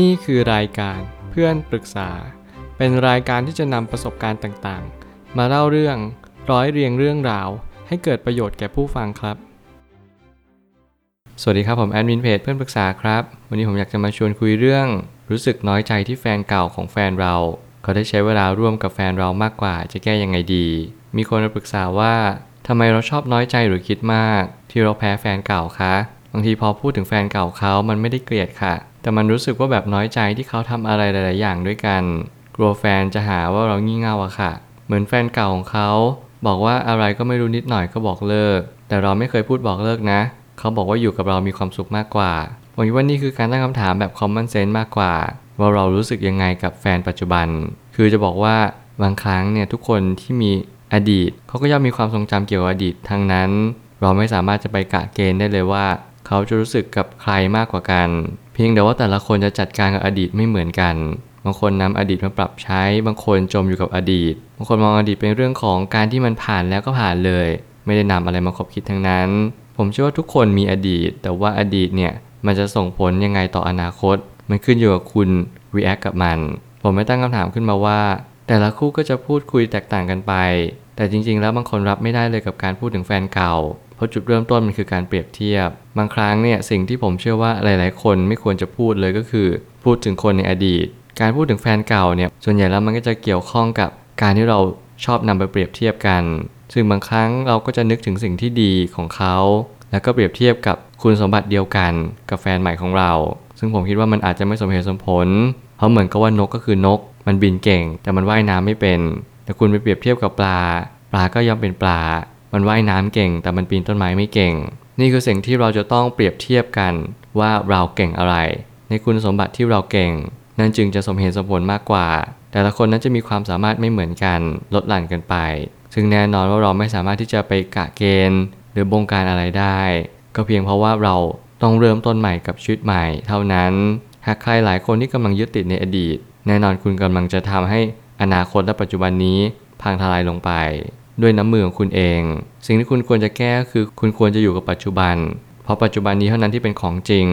นี่คือรายการเพื่อนปรึกษา เป็นรายการที่จะนำประสบการณ์ต่างๆ มาเล่าเรื่องร้อยเรียงเรื่องราว ให้เกิดประโยชน์แก่ผู้ฟังครับ สวัสดีครับผมแอดมินเพจเพื่อนปรึกษาครับ วันนี้ผมอยากจะมาชวนคุยเรื่อง รู้สึกน้อยใจที่แฟนเก่าของแฟนเรา เขาได้ใช้เวลาร่วมกับแฟนเรามากกว่า จะแก้ยังไงดี มีคนมาปรึกษาว่าทำไมเราชอบน้อยใจหรือคิดมาก ที่เราแพ้แฟนเก่าคะบางทีพอพูดถึงแฟนเก่าเขามันไม่ได้เกลียดค่ะ แต่มันรู้สึกว่าแบบน้อยใจที่เขาทำอะไรหลาย ๆ อย่างด้วยกัน กลัวแฟนจะหาว่าเรางี่เง่าอะค่ะ เหมือนแฟนเก่าของเขา บอกว่าอะไรก็ไม่รู้นิดหน่อยก็บอกเลิก แต่เราไม่เคยพูดบอกเลิกนะ เขาบอกว่าอยู่กับเรามีความสุขมากกว่าผมคิดว่านี่คือการตั้งคำถามแบบ common sense มากกว่า ว่าเรารู้สึกยังไงกับแฟนปัจจุบัน คือจะบอกว่าบางครั้งเนี่ยทุกคนที่มีอดีตเขาก็ย่อมมีความทรงจำเกี่ยวกับอดีตทั้งนั้น เราไม่สามารถจะไปกะเกณฑ์ได้เลยว่า เขาจะรู้สึกกับใครมากกว่ากัน เพียงแต่ว่าแต่ละคนจะจัดการกับอดีตไม่เหมือนกัน บางคนนำอดีตมาปรับใช้ บางคนจมอยู่กับอดีต บางคนมองอดีตเป็นเรื่องของการที่มันผ่านแล้วก็ผ่านเลย ไม่ได้นำอะไรมาคบคิดทั้งนั้น ผมเชื่อว่าทุกคนมีอดีต แต่ว่าอดีตเนี่ยมันจะส่งผลยังไงต่ออนาคต มันขึ้นอยู่กับคุณ react กับมัน ผมไม่ตั้งคำถามขึ้นมาว่า แต่ละคู่ก็จะพูดคุยแตกต่างกันไป แต่จริงๆ แล้วบางคนรับไม่ได้เลยกับการพูดถึงแฟนเก่า ราะจุดเริ่มต้นมันคือการเปรียบเทียบ บางครั้งเนี่ยสิ่งที่ผมเชื่อว่าหลาย ๆ คนไม่ควรจะพูดเลยก็คือ พูดถึงคนในอดีต การพูดถึงแฟนเก่าเนี่ยส่วนใหญ่แล้วมันก็จะเกี่ยวข้องกับการที่เราชอบนำไปเปรียบเทียบกัน ซึ่งบางครั้งเราก็จะนึกถึงสิ่งที่ดีของเขา แล้วก็เปรียบเทียบกับคุณสมบัติเดียวกันกับแฟนใหม่ของเรา ซึ่งผมคิดว่ามันอาจจะไม่สมเหตุสมผล เพราะเหมือนกับว่านกก็คือนก มันบินเก่ง แต่มันว่ายน้ำไม่เป็น แต่คุณไปเปรียบเทียบกับปลา ปลาก็ย่อมเป็นปลา มันว่ายน้ำเก่ง แต่มันปีนต้นไม้ไม่เก่ง นี่คือสิ่งที่เราจะต้องเปรียบเทียบกันว่าเราเก่งอะไร ในคุณสมบัติที่เราเก่ง นั่นจึงจะสมเหตุสมผลมากกว่า แต่ละคนนั้นจะมีความสามารถไม่เหมือนกันลดหลั่นกันไป ซึ่งแน่นอนว่าเราไม่สามารถที่จะไปกะเกณฑ์ หรือบงการอะไรได้ ก็เพียงเพราะว่าเราต้องเริ่มต้นใหม่กับชีวิตใหม่ เท่านั้น หากใครหลายคนที่กำลังยึดติดในอดีต แน่นอนคุณกำลังจะทำให้อนาคตและปัจจุบันนี้พังทลายลงไป ด้วยน้ำมือของคุณเอง สิ่งที่คุณควรจะแก้คือคุณควรจะอยู่กับปัจจุบัน เพราะปัจจุบันนี้เท่านั้นที่เป็นของจริง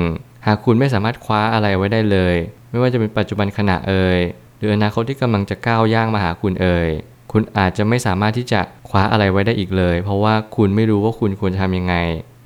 หากคุณไม่สามารถคว้าอะไรไว้ได้เลย ไม่ว่าจะเป็นปัจจุบันขณะเอ่ยหรืออนาคตที่กำลังจะก้าวย่างมาหาคุณเอ่ยคุณอาจจะไม่สามารถที่จะคว้าอะไรไว้ได้อีกเลย เพราะว่าคุณไม่รู้ว่าคุณควรจะทำยังไง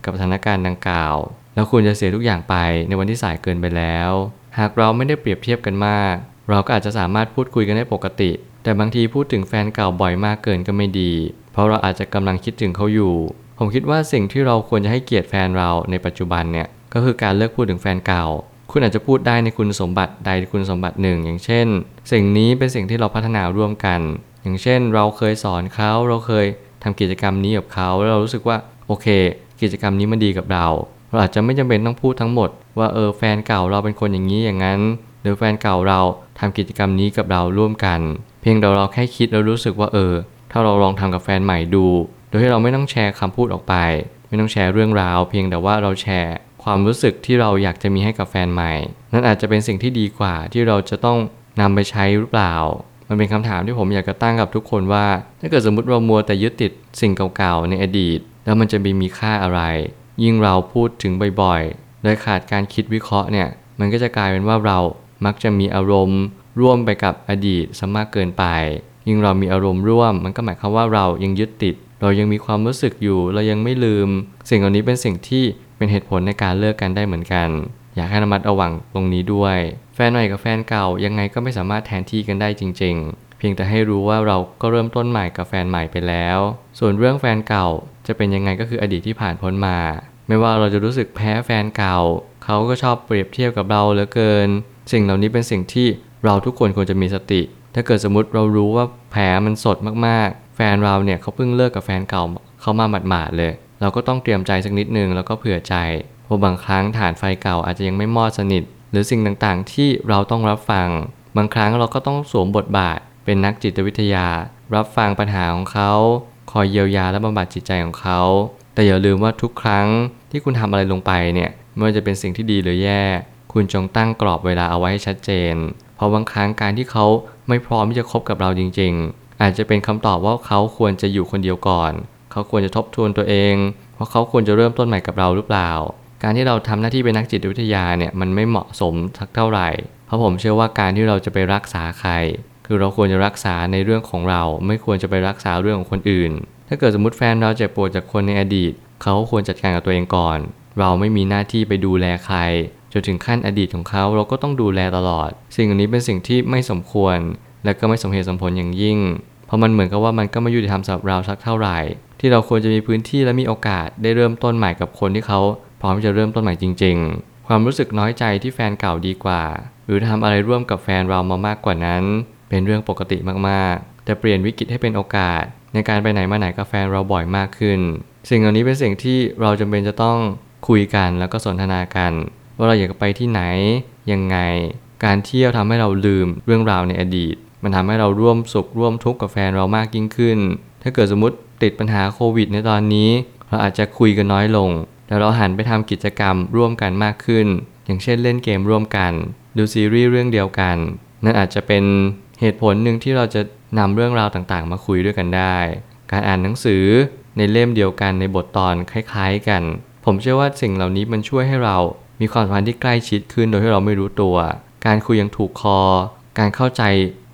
กับสถานการณ์ดังกล่าว แล้วคุณจะเสียทุกอย่างไปในวันที่สายเกินไปแล้ว หากเราไม่ได้เปรียบเทียบกันมาก เราก็อาจจะสามารถพูดคุยกันได้ปกติ แต่บางทีพูดถึงแฟนเก่าบ่อยมากเกินก็ไม่ดี เพราะเราอาจจะกำลังคิดถึงเขาอยู่ ผมคิดว่าสิ่งที่เราควรจะให้เกียรติแฟนเราในปัจจุบันเนี่ยก็คือการเลิกพูดถึงแฟนเก่า คุณอาจจะพูดได้ในคุณสมบัติใดคุณสมบัติหนึ่ง อย่างเช่น สิ่งนี้เป็นสิ่งที่เราพัฒนาร่วมกัน อย่างเช่น เราเคยสอนเขาเราเคยทำกิจกรรมนี้กับเขาแล้วเรารู้สึกว่าโอเค กิจกรรมนี้มันดีกับเรา เราอาจจะไม่จำเป็นต้องพูดทั้งหมด ว่าเออแฟนเก่าเราเป็นคนอย่างนี้อย่างนั้น หรือแฟนเก่าเราทำกิจกรรมนี้กับเราร่วมกัน เพียงแต่เราแค่คิดแล้วรู้สึกว่าเออ ถ้าเราลองทำกับแฟนใหม่ดู โดยที่เราไม่ต้องแชร์คำพูดออกไป ไม่ต้องแชร์เรื่องราว เพียงแต่ว่าเราแชร์ความรู้สึกที่เราอยากจะมีให้กับแฟนใหม่ นั่นอาจจะเป็นสิ่งที่ดีกว่าที่เราจะต้องนำไปใช้หรือเปล่า มันเป็นคำถามที่ผมอยากจะตั้งกับทุกคนว่า ถ้าเกิดสมมติเรามัวแต่ยึดติดสิ่งเก่าๆในอดีต แล้วมันจะมีมีค่าอะไร ยิ่งเราพูดถึงบ่อยๆโดยขาดการคิดวิเคราะห์เนี่ย มันก็จะกลายเป็นว่าเรา มักจะมีอารมณ์ ร่วมไปกับอดีตซะมากเกินไป ยิ่งเรามีอารมณ์ร่วม มันก็หมายความว่าเรายังยึดติด เรายังมีความรู้สึกอยู่ เรายังไม่ลืม สิ่งเหล่านี้เป็นสิ่งที่เป็นเหตุผลในการเลิกกันได้เหมือนกัน อยากให้ระมัดระวังตรงนี้ด้วย แฟนใหม่กับแฟนเก่ายังไงก็ไม่สามารถแทนที่กันได้จริง ๆ เพียงแต่ให้รู้ว่าเราก็เริ่มต้นใหม่กับแฟนใหม่ไปแล้ว ส่วนเรื่องแฟนเก่าจะเป็นยังไงก็คืออดีตที่ผ่านพ้นมา ไม่ว่าเราจะรู้สึกแพ้แฟนเก่า เขาก็ชอบเปรียบเทียบกับเราเหลือเกิน สิ่งเหล่านี้เป็นสิ่งที่เราทุกคนควรจะมีสติ ถ้าเกิดสมมติเรารู้ว่าแผลมันสดมากๆ แฟนเราเนี่ยเขาเพิ่งเลิกกับแฟนเก่าเขามาหมาดๆเลย เราก็ต้องเตรียมใจสักนิดนึงแล้วก็เผื่อใจเพราะบางครั้งฐานไฟเก่าอาจจะยังไม่มอดสนิท หรือสิ่งต่างๆที่เราต้องรับฟัง บางครั้งเราก็ต้องสวมบทบาท เป็นนักจิตวิทยา รับฟังปัญหาของเขาคอยเยียวยาและบำบัดจิตใจของเขา แต่อย่าลืมว่าทุกครั้งที่คุณทำอะไรลงไปเนี่ยไม่ว่าจะเป็นสิ่งที่ดีหรือแย่ คุณจงตั้งกรอบเวลาเอาไว้ให้ชัดเจน เพราะบางครั้งการที่เขาไม่พร้อมที่จะคบกับเราจริง ๆ อาจจะเป็นคำตอบว่าเขาควรจะอยู่คนเดียวก่อน เขาควรจะทบทวนตัวเองเพราะเขาควรจะเริ่มต้นใหม่กับเราหรือเปล่า การที่เราทำหน้าที่เป็นนักจิตวิทยาเนี่ยมันไม่เหมาะสมสักเท่าไหร่ เพราะราะผมเชื่อว่าการที่เราจะไปรักษาใคร คือเราควรจะรักษาในเรื่องของเรา ไม่ควรจะไปรักษาเรื่องของคนอื่น ถ้าเกิดสมมติแฟนเราเจ็บปวดจากคนในอดีต เขาควรจัดการกับตัวเองก่อน เราไม่มีหน้าที่ไปดูแลใคร จนถึงขั้นอดีตของเขาเราก็ต้องดูแลตลอด สิ่งอันนี้เป็นสิ่งที่ไม่สมควร และก็ไม่สมเหตุสมผลอย่างยิ่ง เพราะมันเหมือนกับว่ามันก็ไม่ยุติธรรมสำหรับเราสักเท่าไหร่ ที่เราควรจะมีพื้นที่และมีโอกาสได้เริ่มต้นใหม่กับคนที่เขาพร้อมจะเริ่มต้นใหม่จริง ๆ ความรู้สึกน้อยใจที่แฟนเก่าดีกว่า หรือทำอะไรร่วมกับแฟนเรามามากกว่านั้น เป็นเรื่องปกติมากๆ แต่เปลี่ยนวิกฤตให้เป็นโอกาส ในการไปไหนมาไหนกับแฟนเราบ่อยมากขึ้น สิ่งเหล่านี้เป็นสิ่งที่เราจำเป็นจะต้องคุยกันแล้วก็สนทนากัน ว่าเราอยากไปที่ไหนยังไง การเที่ยวทำให้เราลืมเรื่องราวในอดีต มันทำให้เราร่วมสุขร่วมทุกข์กับแฟนเรามากยิ่งขึ้น ถ้าเกิดสมมติติดปัญหาโควิดในตอนนี้ เราอาจจะคุยกันน้อยลงแต่เราหันไปทำกิจกรรมร่วมกันมากขึ้น อย่างเช่นเล่นเกมร่วมกัน ดูซีรีส์เรื่องเดียวกัน นั่นอาจจะเป็นเหตุผลหนึ่งที่เราจะนำเรื่องราวต่างๆ มาคุยด้วยกันได้ การอ่านหนังสือในเล่มเดียวกันในบทตอนคล้าย ๆ กัน ผมเชื่อว่าสิ่งเหล่านี้มันช่วยให้เรา มีความสัมพันธ์ที่ใกล้ชิดขึ้นโดยที่เราไม่รู้ตัว การคุยยังถูกคอ การเข้าใจ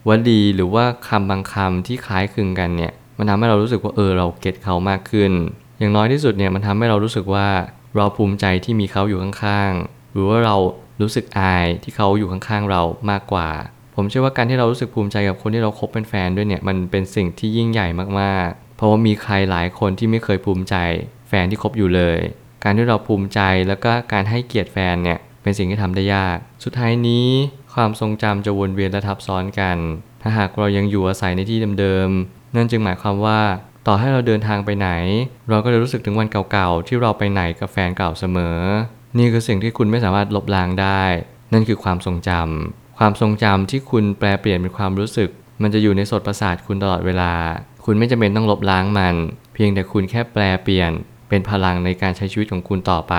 วลีหรือว่าคำบางคำที่คล้ายคลึงกันเนี่ย มันทำให้เรารู้สึกว่าเออเราเก็ตเขามากขึ้น อย่างน้อยที่สุดเนี่ยมันทำให้เรารู้สึกว่าเราภูมิใจที่มีเขาอยู่ข้างๆ หรือว่าเรารู้สึกอายที่เขาอยู่ข้างๆเรามากกว่า ผมเชื่อว่าการที่เรารู้สึกภูมิใจกับคนที่เราคบเป็นแฟนด้วยเนี่ยมันเป็นสิ่งที่ยิ่งใหญ่มากๆ เพราะว่ามีใครหลายคนที่ไม่เคยภูมิใจ แฟนที่คบอยู่เลย การที่เราภูมิใจแล้วก็การให้เกียรติแฟนเนี่ยเป็นสิ่งที่ทำได้ยาก สุดท้ายนี้ความทรงจำจะวนเวียนและทับซ้อนกัน ถ้าหากเรายังอยู่อาศัยในที่เดิมๆ นั่นจึงหมายความว่าต่อให้เราเดินทางไปไหน เราก็จะรู้สึกถึงวันเก่าๆ ที่เราไปไหนกับแฟนเก่าเสมอ นี่คือสิ่งที่คุณไม่สามารถลบล้างได้ นั่นคือความทรงจำความทรงจำที่คุณแปลเปลี่ยนเป็นความรู้สึก มันจะอยู่ในสดประสาทคุณตลอดเวลา คุณไม่จำเป็นต้องลบล้างมัน เพียงแต่คุณแค่แปลเปลี่ยน เป็นพลังในการใช้ชีวิตของคุณต่อไป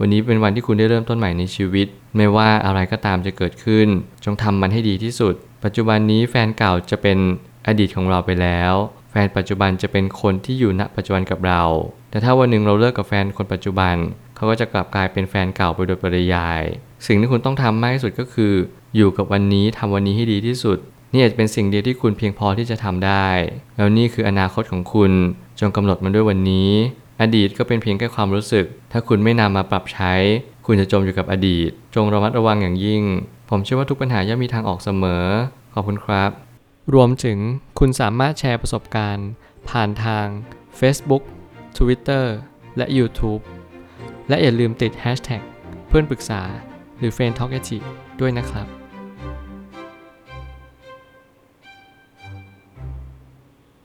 วันนี้เป็นวันที่คุณได้เริ่มต้นใหม่ในชีวิต ไม่ว่าอะไรก็ตามจะเกิดขึ้น จงทำมันให้ดีที่สุด ปัจจุบันนี้แฟนเก่าจะเป็นอดีตของเราไปแล้ว แฟนปัจจุบันจะเป็นคนที่อยู่ณปัจจุบันกับเรา แต่ถ้าวันหนึ่งเราเลิกกับแฟนคนปัจจุบัน เขาก็จะกลับกลายเป็นแฟนเก่าไปโดยปริยาย สิ่งที่คุณต้องทำมากที่สุดก็คือ อยู่กับวันนี้ทำวันนี้ให้ดีที่สุดนี่อาจจะเป็นสิ่งเดียวที่คุณเพียงพอที่จะทำได้ แล้วนี่คืออนาคตของคุณ จงกำหนดมันด้วยวันนี้ อดีตก็เป็นเพียงแค่ความรู้สึก ถ้าคุณไม่นำมาปรับใช้ คุณจะจมอยู่กับอดีต จงระมัดระวังอย่างยิ่ง ผมเชื่อว่าทุกปัญหาย่อมมีทางออกเสมอ ขอบคุณครับ รวมถึงคุณสามารถแชร์ประสบการณ์ ผ่านทาง Facebook Twitter และ YouTube และอย่าลืมติด Hashtag เพื่อนปรึกษาหรือ f r ร e n d t a l k ด้วยนะครับ